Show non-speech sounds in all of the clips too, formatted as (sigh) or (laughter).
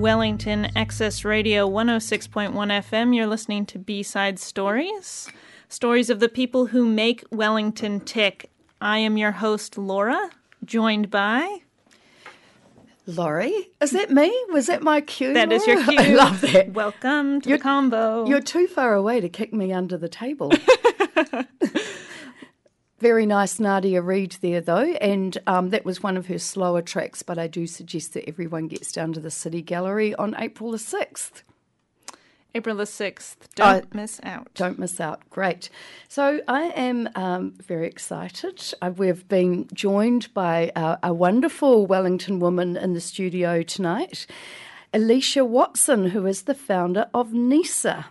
Wellington Access Radio 106.1 FM. You're listening to B Side Stories, stories of the people who make Wellington tick. I am your host, Laura, joined by. Laurie, is that me? Was that my cue? That is your (laughs) cue. I love that. Welcome to You're- the combo. You're too far away to kick me under the table. (laughs) Very nice Nadia Reid there, though, and um, that was one of her slower tracks. But I do suggest that everyone gets down to the City Gallery on April the 6th. April the 6th. Don't miss out. Don't miss out. Great. So I am um, very excited. Uh, we've been joined by uh, a wonderful Wellington woman in the studio tonight. Alicia Watson, who is the founder of NISA,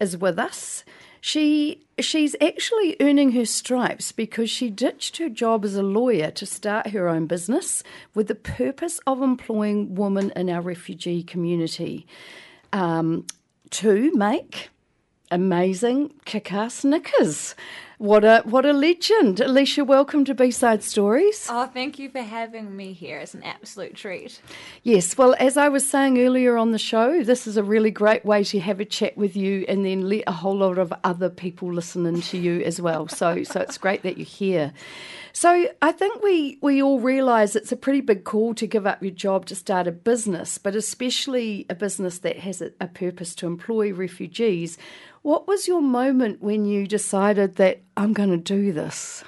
is with us. She she's actually earning her stripes because she ditched her job as a lawyer to start her own business with the purpose of employing women in our refugee community um, to make amazing kick-ass knickers. What a what a legend, Alicia! Welcome to B-side Stories. Oh, thank you for having me here. It's an absolute treat. Yes, well, as I was saying earlier on the show, this is a really great way to have a chat with you and then let a whole lot of other people listen in to you as well. So, so it's great that you're here. So, I think we we all realise it's a pretty big call to give up your job to start a business, but especially a business that has a, a purpose to employ refugees. What was your moment when you decided that I'm going to do this?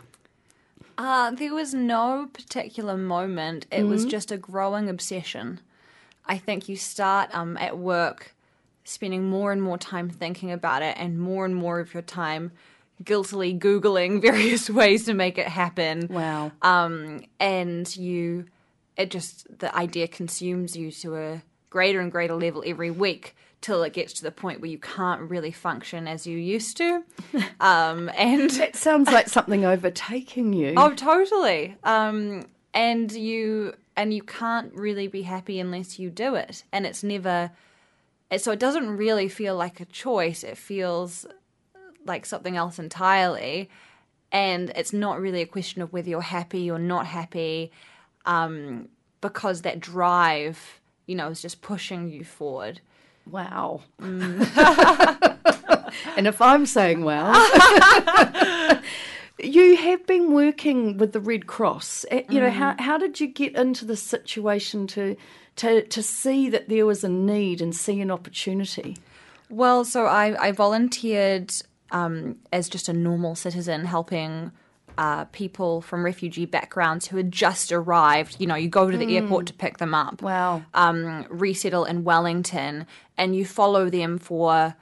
Uh, there was no particular moment. It was just a growing obsession. I think you start um, at work spending more and more time thinking about it and more and more of your time guiltily Googling (laughs) various ways to make it happen. Wow. um, and you it just the idea consumes you to a greater and greater level every week till it gets to the point where you can't really function as you used to (laughs) um, and It sounds like (laughs) something overtaking you. oh totally um, and you and you can't really be happy unless you do it and it's never so it doesn't really feel like a choice it feels like something else entirely and it's not really a question of whether you're happy or not happy um, because that drive you know is just pushing you forward Wow. (laughs) and if I'm saying wow, (laughs) you have been working with the Red Cross. Uh, You know, how, how did you get into the situation to, to, to see that there was a need and see an opportunity? Well, so I, I volunteered um, as just a normal citizen helping uh, people from refugee backgrounds who had just arrived. You know, you go to the airport to pick them up. Wow. Um, resettle in Wellington, and you follow them for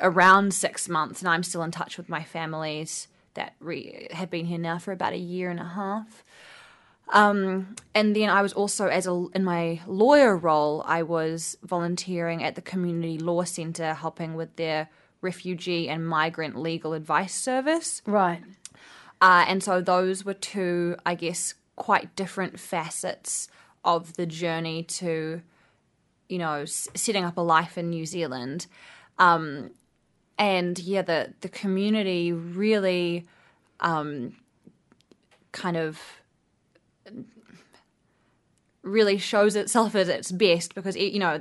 around six months. And I'm still in touch with my families that re- have been here now for about a year and a half. Um, and then I was also, as a in my lawyer role, I was volunteering at the community law centre, helping with their refugee and migrant legal advice service. Right. Uh, and so those were two, I guess, quite different facets of the journey to, you know, s- setting up a life in New Zealand. Um, and yeah, the the community really, um, kind of really shows itself at its best because it, you know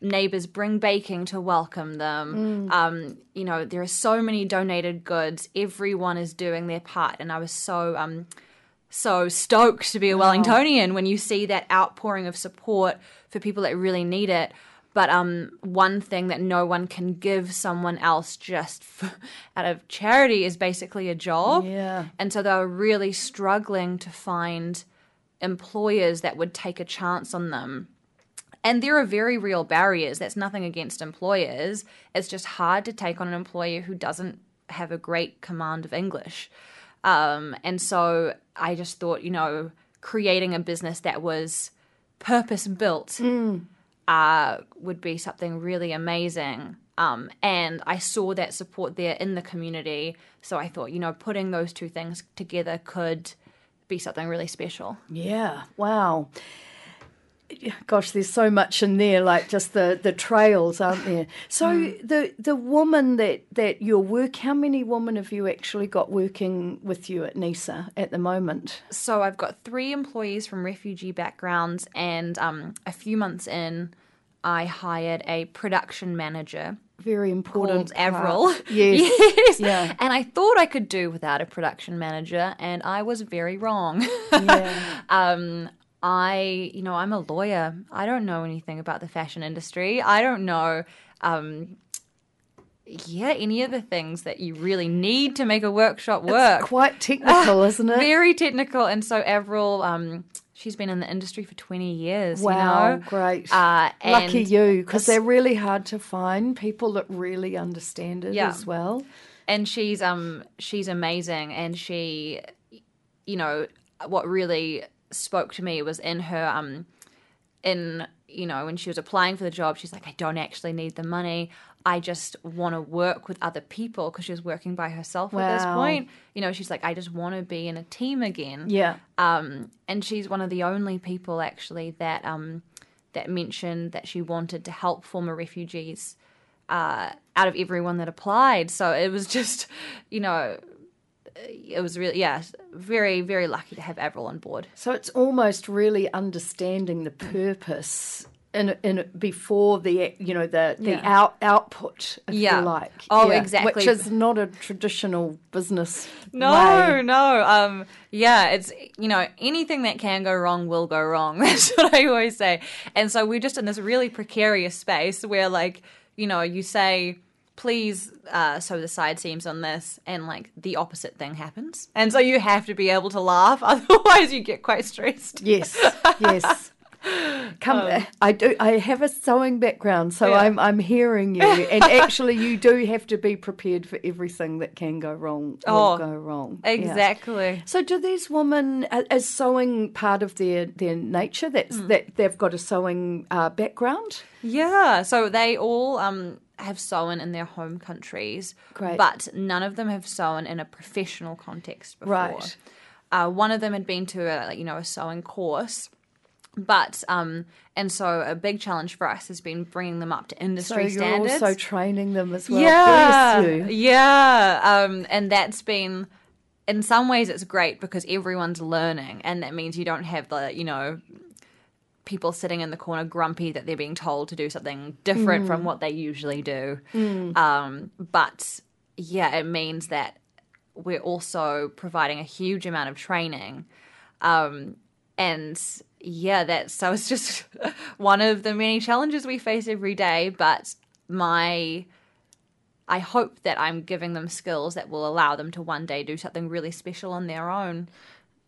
neighbors bring baking to welcome them. Um, you know there are so many donated goods. Everyone is doing their part. And i was so um, so stoked to be a wellingtonian when you see that outpouring of support for people that really need it. But um, one thing that no one can give someone else just f (laughs) out of charity is basically a job. Yeah. and so they were really struggling to find employers that would take a chance on them. And there are very real barriers. That's nothing against employers. It's just hard to take on an employer who doesn't have a great command of English. Um, and so I just thought, you know, creating a business that was purpose built uh, would be something really amazing. Um, and I saw that support there in the community. So I thought, you know, putting those two things together could be something really special. Yeah. Wow. Gosh, there's so much in there, like just the, the trails, aren't there? So the the woman that, that your work, how many women have you actually got working with you at NISA at the moment? So I've got three employees from refugee backgrounds, and um, a few months in, I hired a production manager Very important. called Avril. (laughs) Yes. yes. Yeah. And I thought I could do without a production manager, and I was very wrong. Yeah. (laughs) um, I, you know, I'm a lawyer. I don't know anything about the fashion industry. I don't know, um, yeah, any of the things that you really need to make a workshop work. Quite technical, (laughs) isn't it? Very technical. And so Avril, um, she's been in the industry for 20 years. Wow, You know? great. Uh, Lucky you, because they're really hard to find. People that really understand it Yeah. as well. and she's um she's amazing and she you know what really spoke to me was in her um in you know when she was applying for the job she's like i don't actually need the money i just want to work with other people because she was working by herself at this point you know she's like i just want to be in a team again Yeah. um, and she's one of the only people actually that um, that mentioned that she wanted to help former refugees uh, out of everyone that applied. So it was (laughs) just, you know, it was really yeah, very very lucky to have Avril on board. So it's almost really understanding the purpose in in before the you know the the Yeah. out output, if Yeah. you like. Oh, exactly. Which is not a traditional business. No, way. no. Um, yeah, it's you know anything that can go wrong will go wrong. (laughs) That's what I always say. And so we're just in this really precarious space where, like, you know, you say, "Please uh, sew the side seams on this," and like the opposite thing happens, and so you have to be able to laugh, (laughs) otherwise you get quite stressed. Yes, yes. (laughs) Come, I do. I have a sewing background, so Um, Yeah. I'm I'm hearing you. And (laughs) actually, you do have to be prepared for everything that can go wrong. Oh, go wrong. Yeah. Exactly. So, do these women is sewing part of their their nature? That's Hmm. that they've got a sewing uh, background. Yeah, so they all um, have sewn in their home countries, Great. but none of them have sewn in a professional context before. Right. Uh, one of them had been to a you know a sewing course, but um, and so a big challenge for us has been bringing them up to So industry you're standards. also training them as well. yeah, yeah, um, and that's been. In some ways, it's great because everyone's learning, and that means you don't have the, you know, people sitting in the corner grumpy that they're being told to do something different from what they usually do. Um, but yeah, it means that we're also providing a huge amount of training. Um, and yeah, that's so it's just (laughs) one of the many challenges we face every day. But my I hope that I'm giving them skills that will allow them to one day do something really special on their own.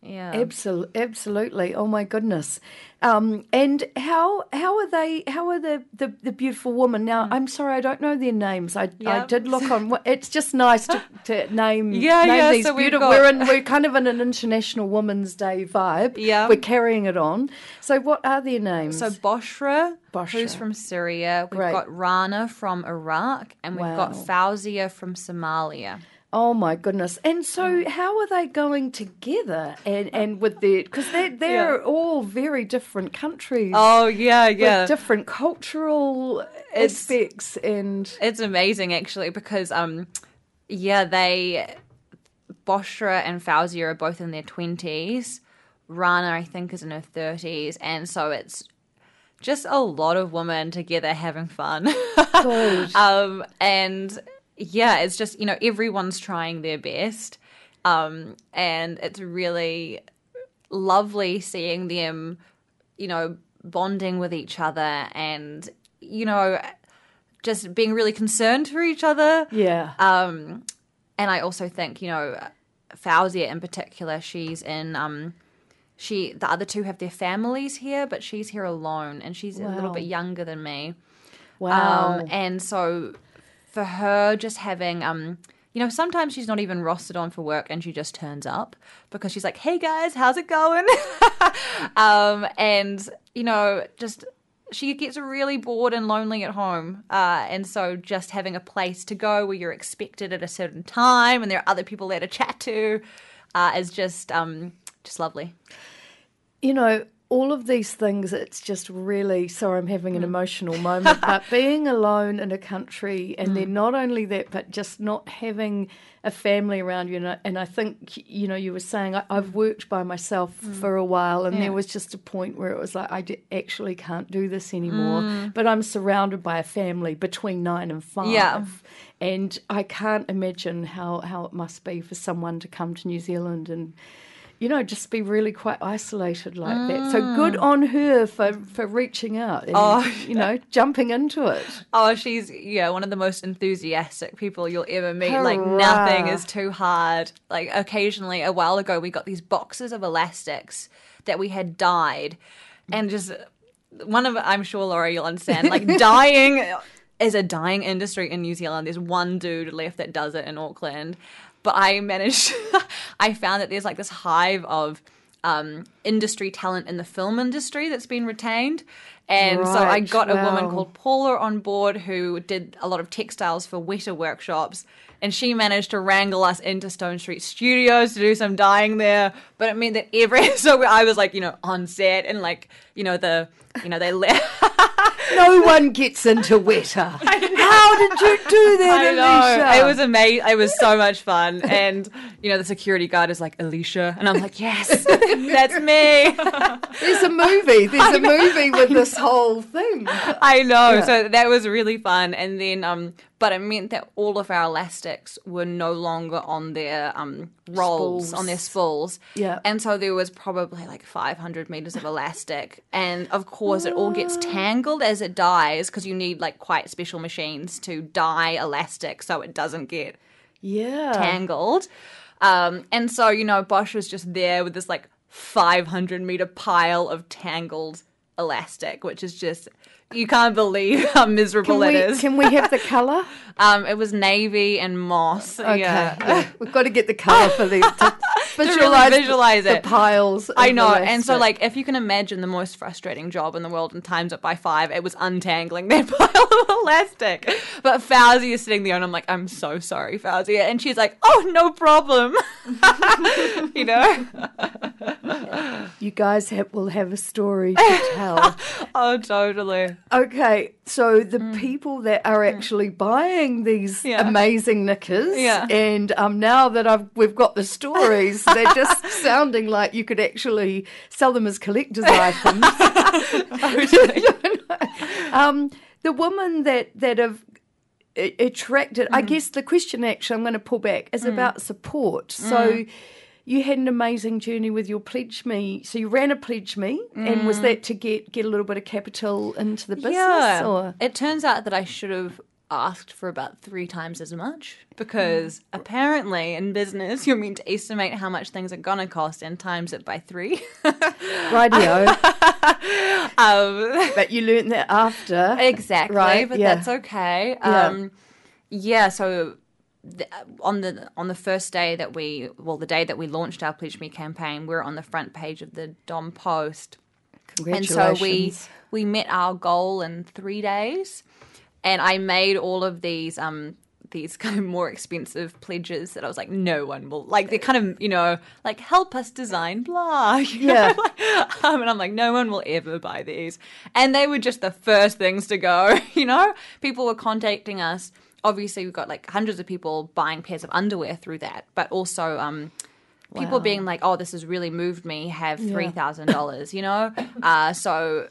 Yeah. Absolutely, absolutely. Oh my goodness! Um, and how how are they? How are the the, the beautiful woman? Now, I'm sorry, I don't know their names. I I Mm. Did look (laughs) on. It's just nice to, to name (laughs) Yeah, name yeah, these so beautiful. got- We're in we're kind of in an International Women's Day vibe. Yeah. we're carrying it on. So, what are their names? So Boshra, Boshra. who's from Syria. We've Great. got Rana from Iraq, and we've got Fauzia from Somalia. Oh my goodness! And so, how are they going together? And and with their because they they're (laughs) all very different countries. Oh yeah, with different cultural It's- aspects and It's amazing actually because um yeah, they Boshra and Fauzia are both in their twenties. Rana I think is in her thirties and so it's just a lot of women together having fun. (laughs) Um and yeah, it's just, you know, everyone's trying their best. Um and it's really lovely seeing them, you know, bonding with each other and you know just being really concerned for each other. yeah. Um, and I also think, you know, Fauzia in particular, she's in. Um, she the other two have their families here, but she's here alone, and she's a little bit younger than me. wow. Um, and so for her, just having um. You know, sometimes she's not even rostered on for work and she just turns up because she's like, hey guys, how's it going? (laughs) um, and, you know, just she gets really bored and lonely at home. Uh, and so just having a place to go where you're expected at a certain time and there are other people there to chat to uh, is just um, just lovely. you know, all of these things, it's just really sorry, I'm having an mm. emotional moment. but (laughs) being alone in a country, and then mm. not only that, but just not having a family around you. And I, and I think, you know, you were saying I, I've mm. worked by myself for a while, and Yeah. there was just a point where it was like, I d- actually can't do this anymore. But I'm surrounded by a family between nine and five. Yeah. And I can't imagine how, how it must be for someone to come to New Zealand and, you know, just be really quite isolated like that. So good mm. on her for, for reaching out and, Oh, you know, jumping into it. Oh, she's yeah, one of the most enthusiastic people you'll ever meet. Like nothing is too hard. Like occasionally, a while ago, we got these boxes of elastics that we had dyed, and just one of I'm sure Laura you'll understand. Like (laughs) dyeing is a dying industry in New Zealand. There's one dude left that does it in Auckland, but I managed. (laughs) I found that there's like this hive of um, industry talent in the film industry that's been retained. And so I Right, got a woman called Paula on board who did a lot of textiles for Weta workshops. And she managed to wrangle us into Stone Street Studios to do some dyeing there. But it meant that every (laughs) so I was like, you know, on set and like, you know, the you know, they let (laughs) No one gets into Weta. How did you do that, (laughs) I Alicia? It was amazing. It was so much fun. And, you know, the security guard is like, Alicia. And I'm like, yes, (laughs) that's me. (laughs) There's a movie. (laughs) There's a movie with this whole thing. I know. Yeah. So that was really fun. And then, um, but it meant that all of our elastics were no longer on their um, rolls, Spools. on their spools. Yeah. And so there was probably like 500 meters of elastic. And of course, it all gets tangled as it dies because you need like quite special machines to dye elastic so it doesn't get Yeah. tangled. Um, and so, you know, Bosch was just there with this like 500 meter pile of tangled elastic, which is just, you can't believe (laughs) how miserable Can we, it is. can we have the (laughs) colour? Um, it was navy and moss. Okay. Yeah. yeah. We've got to get the colour (laughs) for these (laughs) really visualize, visualize the it. piles. I know. And so, like, if you can imagine the most frustrating job in the world and times it by five, it was untangling that (laughs) pile of elastic. But Fauzi is sitting there and I'm like, I'm so sorry, Fauzi. And she's like, oh, no problem. (laughs) you know? You guys have, will have a story to tell. (laughs) Oh, totally. Okay, so the people that are actually buying these Mm. Yeah. amazing knickers, Yeah. and um, now that I've we've got the stories, (laughs) they're just sounding like you could actually sell them as collector's (laughs) items. um, the women that that have attracted, Mm. I guess the question actually I'm going to pull back is about support. So. Mm. You had an amazing journey with your pledge me. So you ran a pledge me, and was that to get get a little bit of capital into the business? Yeah. Or It turns out that I should have asked for about three times as much because apparently in business you're meant to estimate how much things are gonna cost and times it by three. (laughs) radio, (laughs) um, (laughs) but you learned that after. exactly, Right, but yeah. that's okay. Yeah. Um, yeah. So the, on the on the first day that we well the day that we launched our Pledge Me campaign, we are on the front page of the Dom Post. Congratulations. And so we we met our goal in three days, and I made all of these um these (laughs) kind of more expensive pledges that I was like, no one will like. They're kind of you know like help us design blah. (laughs) you Yeah. (laughs) um, and I'm like, no one will ever buy these, and they were just the first things to go. You know, people were contacting us. Obviously, we've got like hundreds of people buying pairs of underwear through that, but also um people Wow. being like, "Oh, this has really moved me." Have three thousand dollars, you know. Uh, so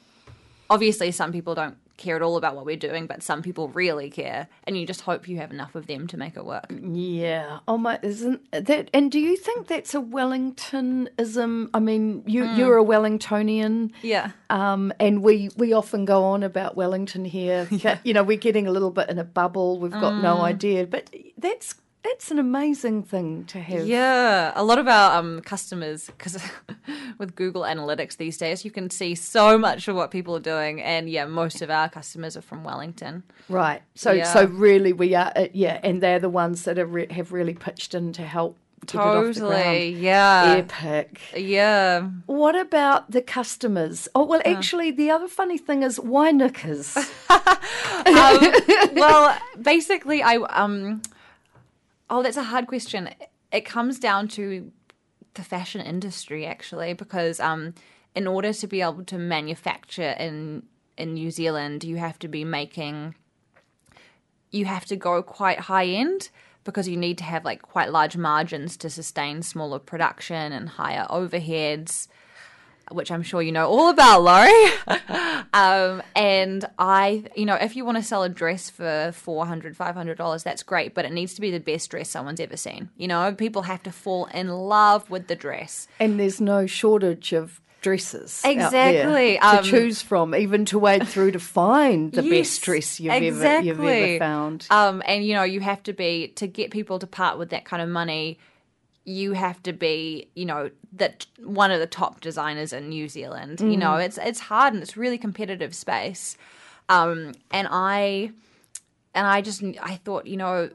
obviously, some people don't care at all about what we're doing, but some people really care, and you just hope you have enough of them to make it work. Yeah. Oh my, isn't that? And do you think that's a Wellingtonism? I mean, you you're a Wellingtonian. Yeah. Um, and we, we often go on about Wellington here. (laughs) But, you know, we're getting a little bit in a bubble. We've got no idea. But that's that's an amazing thing to have. Yeah, a lot of our um, customers, because (laughs) with Google Analytics these days, you can see so much of what people are doing, and yeah, most of our customers are from Wellington. Right. So Yeah. so really we are uh, yeah, and they're the ones that are re- have really pitched in to help get it off the Totally, yeah, Epic. yeah. What about the customers? Oh well, actually, the other funny thing is why knickers? (laughs) um, well, basically, I um, oh, that's a hard question. It comes down to the fashion industry actually, because um, in order to be able to manufacture in in New Zealand, you have to be making you have to go quite high end because you need to have like quite large margins to sustain smaller production and higher overheads which I'm sure you know all about, Laurie. (laughs) um, and I, you know, if you want to sell a dress for $400, $500, that's great, but it needs to be the best dress someone's ever seen. You know, people have to fall in love with the dress. And there's no shortage of dresses exactly to um, choose from even to wade through to find the yes, best dress you've exactly. ever you've ever found um, and you know you have to be to get people to part with that kind of money you have to be, you know, that one of the top designers in New Zealand. Mm. You know, it's it's hard and it's really competitive space. Um, and I and I just I thought, you know,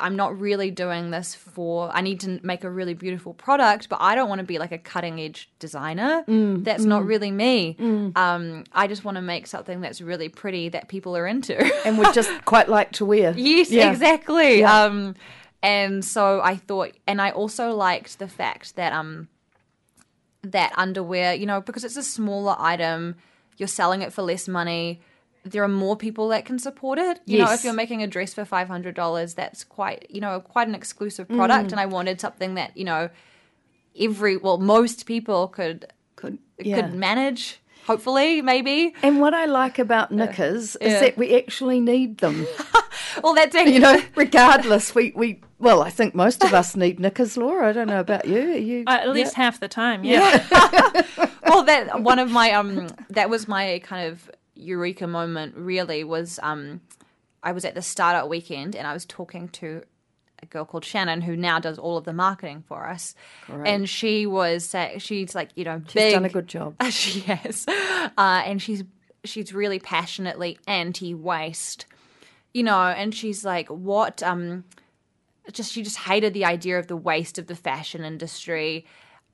I'm not really doing this for I need to make a really beautiful product, but I don't want to be like a cutting edge designer. Mm, that's mm, not really me. Mm. Um, I just want to make something that's really pretty that people are into and would just (laughs) quite like to wear. Yes, yeah. exactly. Yeah. Um, and so I thought, and I also liked the fact that um that underwear, you know, because it's a smaller item, you're selling it for less money. There are more people that can support it. You yes. know, if you're making a dress for five hundred dollars, that's quite you know quite an exclusive product. Mm. And I wanted something that you know every well most people could could yeah. could manage hopefully, maybe. And what I like about knickers yeah. is that we actually need them. (laughs) well, that's it. You know, regardless, we, we well, I think most of us need knickers, Laura. I don't know about you. you uh, at least yeah. half the time, yeah. yeah. (laughs) (laughs) well, that one of my um, that was my kind of eureka moment. Really, was um, I was at the startup weekend and I was talking to a girl called Shannon who now does all of the marketing for us. Great. And she was she's like you know she's big, done a good job. (laughs) she has, uh, and she's she's really passionately anti waste, you know. And she's like, what um, just she just hated the idea of the waste of the fashion industry.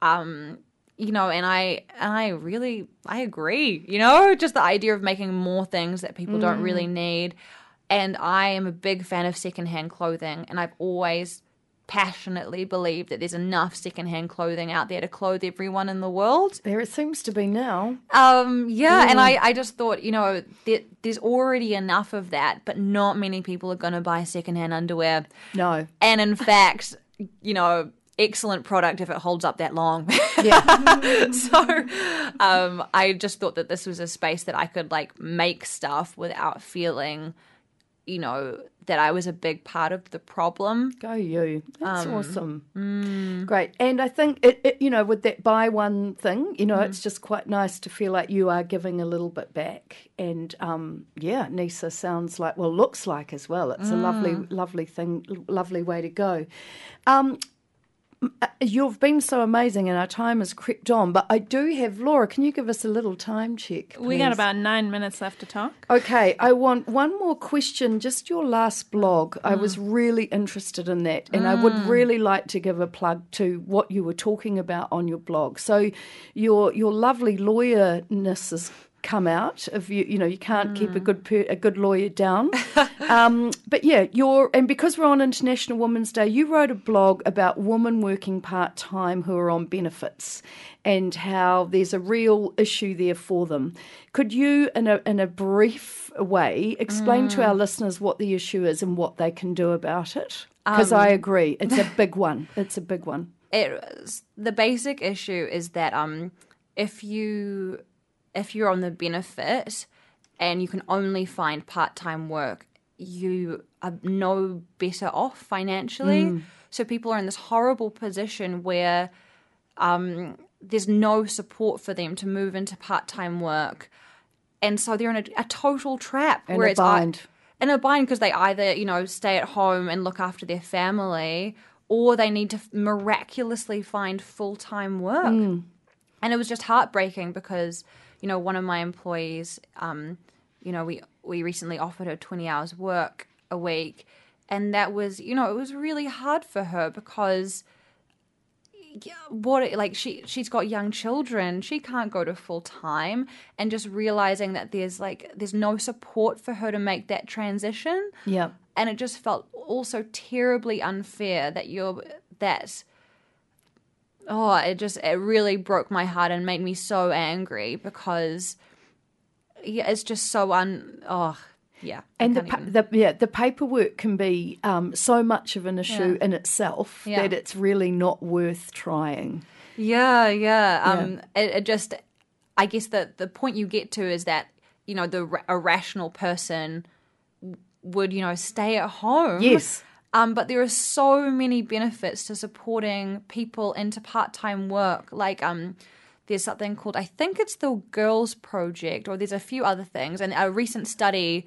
Um, you know, and I and I really I agree. You know, just the idea of making more things that people mm. don't really need. And I am a big fan of secondhand clothing, and I've always passionately believed that there's enough secondhand clothing out there to clothe everyone in the world. There it seems to be now. Um, yeah, yeah. and I, I just thought, you know, there, there's already enough of that, but not many people are going to buy secondhand underwear. No. And in fact, you know, excellent product if it holds up that long. (laughs) Yeah. (laughs) so um, I just thought that this was a space that I could like make stuff without feeling – you know, that I was a big part of the problem. Go you. That's um, awesome. Mm. Great. And I think, it, it, you know, with that buy one thing, you know, mm. it's just quite nice to feel like you are giving a little bit back. And um, yeah, Nisa sounds like, well, looks like as well. It's mm. a lovely, mm. lovely thing, lovely way to go. Um, you've been so amazing and our time has crept on, but I do have Laura. Can you give us a little time check? Please? We got about nine minutes left to talk. Okay, I want one more question. Just your last blog. Mm. I was really interested in that, and mm. I would mm. really like to give a plug to what you were talking about on your blog. So, your your lovely lawyerness is come out of you. You know, you can't mm. keep a mm. good per, a good lawyer down. (laughs) um, but yeah, you're and because we're on International Women's Day, you wrote a blog about women working part time who are on benefits and how there's a real issue there for them. Could you, in a in a brief way, explain mm. to our mm. listeners what the issue is and what they can do about it? Because um, I agree, it's a (laughs) big one. It's a big one. It the basic issue is that um if you if you're on the benefit and you can only find part time work, you are no better off financially. Mm. So people are in this horrible position where um, there's no support for them to move into part time work. And so they're in a, a total trap in where it's bind. in a bind because they either, you know, stay at home and look after their family or they need to miraculously find full time work. Mm. And it was just heartbreaking because you know, one of my employees, um, you know, we we recently offered her 20 hours work a week, and that was, you know, it was really hard for her because what like she she's got young children. She can't go to full time. And just realizing that there's like there's no support for her to make that transition. Yeah. And it just felt also terribly unfair that you're that oh, it just it really broke my heart and made me so angry because yeah, it's just so un oh yeah. And the, pa- even- the yeah the paperwork can be um, so much of an issue in itself Yeah. that it's really not worth trying. Yeah, yeah. Um, It, it just, I guess that the point you get to is that you know the ra- a rational person would you know stay at home. Yes. Um, but there are so many benefits to supporting people into part-time work. Like, um, there's something called I think it's the Girls Project, or there's a few other things. And a recent study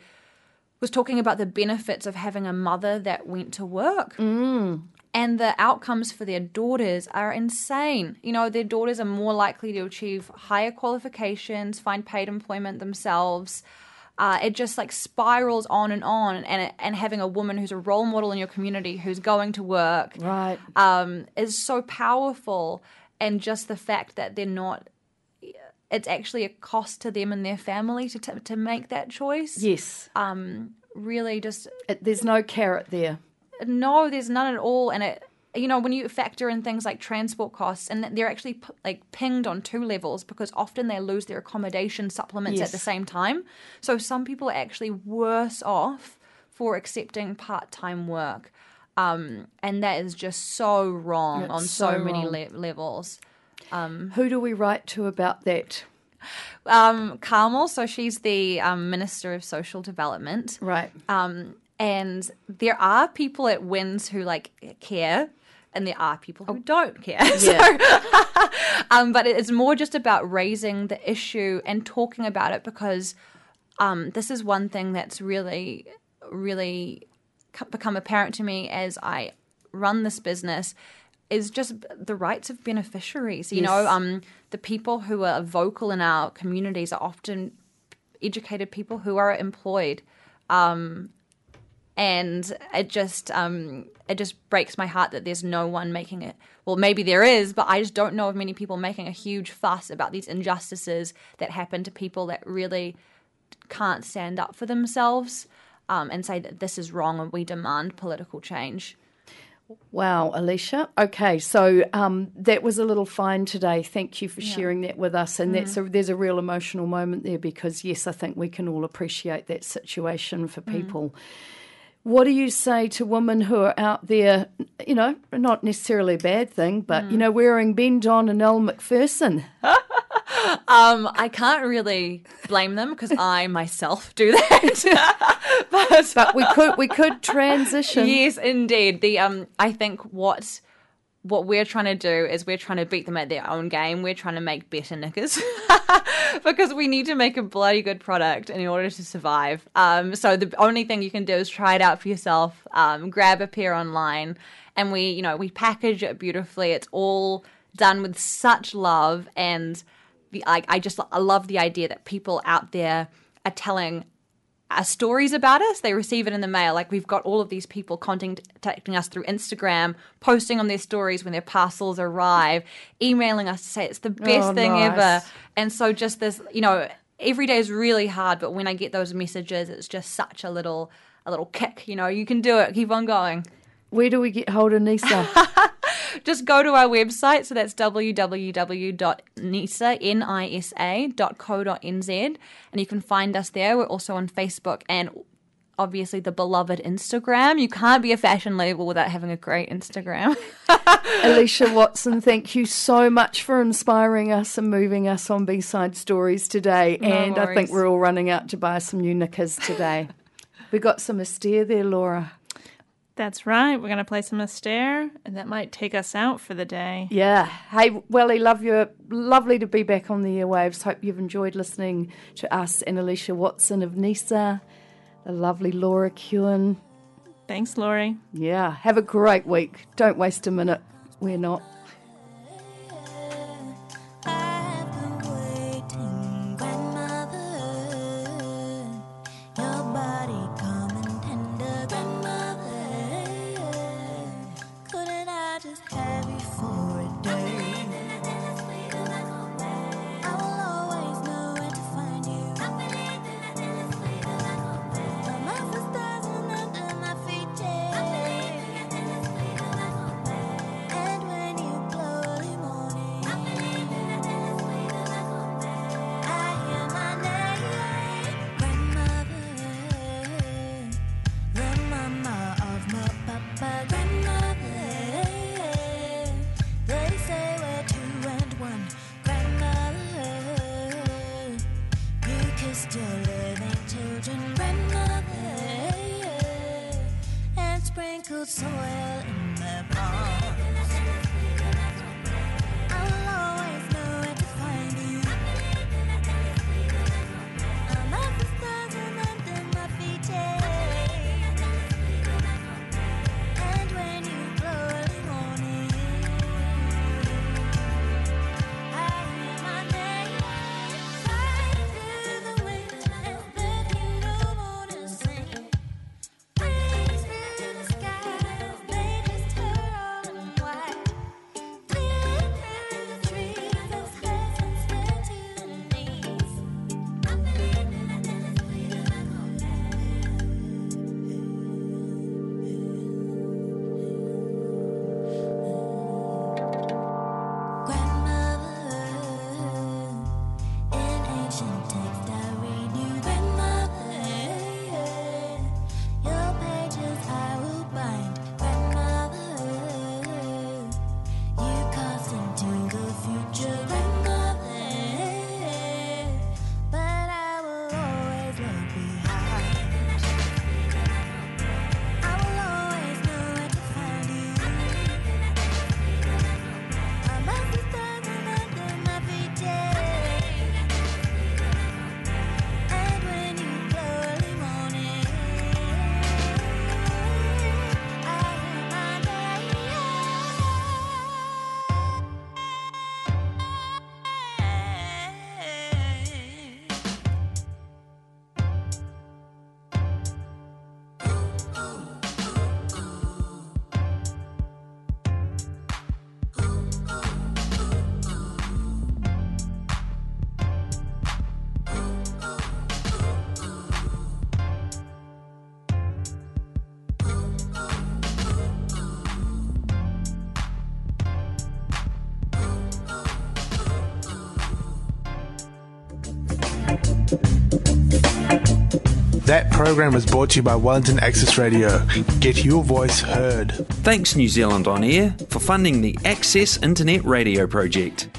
was talking about the benefits of having a mother that went to work and the outcomes for their daughters are insane. You know, their daughters are more likely to achieve higher qualifications, find paid employment themselves. Uh, it just like spirals on and on, and and having a woman who's a role model in your community who's going to work, Right. um, is so powerful. And just the fact that they're not, it's actually a cost to them and their family to to, to make that choice. Yes. Um, really, just It, there's no carrot there. no, there's none at all. And it, you know, when you factor in things like transport costs, and they're actually p- like pinged on two levels because often they lose their accommodation supplements at the same time. So some people are actually worse off for accepting part time work. Um, and that is just so wrong It's on so, so many le- levels. Who do we write to about that? Um, Carmel, so she's the um, Minister of Social Development. Right. Um, and there are people at WINZ who like care, and there are people who don't care. (laughs) So, (laughs) um, but it's more just about raising the issue and talking about it because um, this is one thing that's really, really become apparent to me as I run this business is just the rights of beneficiaries. You know, um, the people who are vocal in our communities are often educated people who are employed and it just um it just breaks my heart that there's no one making it well maybe there is but i just don't know of many people making a huge fuss about these injustices that happen to people that really can't stand up for themselves um, and say that this is wrong and we demand political change Wow, Alicia. Okay, so um, that was a little fine today. Thank you for sharing that with us. And that's a, there's a real emotional moment there because, yes, I think we can all appreciate that situation for people. What do you say to women who are out there, you know, not necessarily a bad thing, but, you know, wearing Bendon and Elle Macpherson? (laughs) um i can't really blame them because i myself do that but (laughs) But we could we could transition. Yes, indeed. The um, I think what what we're trying to do is we're trying to beat them at their own game. We're trying to make better knickers (laughs) because we need to make a bloody good product in order to survive. Um, so the only thing you can do is try it out for yourself. Um, grab a pair online, and we, you know, we package it beautifully. It's all done with such love and the I, I just I love the idea that people out there are telling uh, stories about us. They receive it in the mail. Like we've got all of these people contacting us through Instagram, posting on their stories when their parcels arrive, emailing us to say it's the best Oh, thing nice. ever. And so just this, you know, every day is really hard, but when I get those messages, it's just such a little a little kick. You know, you can do it. Keep on going. Where do we get hold of Nisa? (laughs) Just go to our website. So that's www.nisa.co.nz and you can find us there. We're also on Facebook and obviously the beloved Instagram. You can't be a fashion label without having a great Instagram. (laughs) Alicia Watson, thank you so much for inspiring us and moving us on B Side Stories today. and I think we're all running out to buy some new knickers today. (laughs) we got some Astaire there, Laura. That's right. We're going to play some Astaire, and that might take us out for the day. Yeah. Hey, Welly, love you. Lovely to be back on the airwaves. Hope you've enjoyed listening to us and Alicia Watson of NISA, the lovely Laura Kewen. Thanks, Laurie. Yeah. Have a great week. Don't waste a minute. We're not. program is brought to you by Wellington Access Radio. Get your voice heard. Thanks, New Zealand On Air, for funding the Access Internet Radio Project.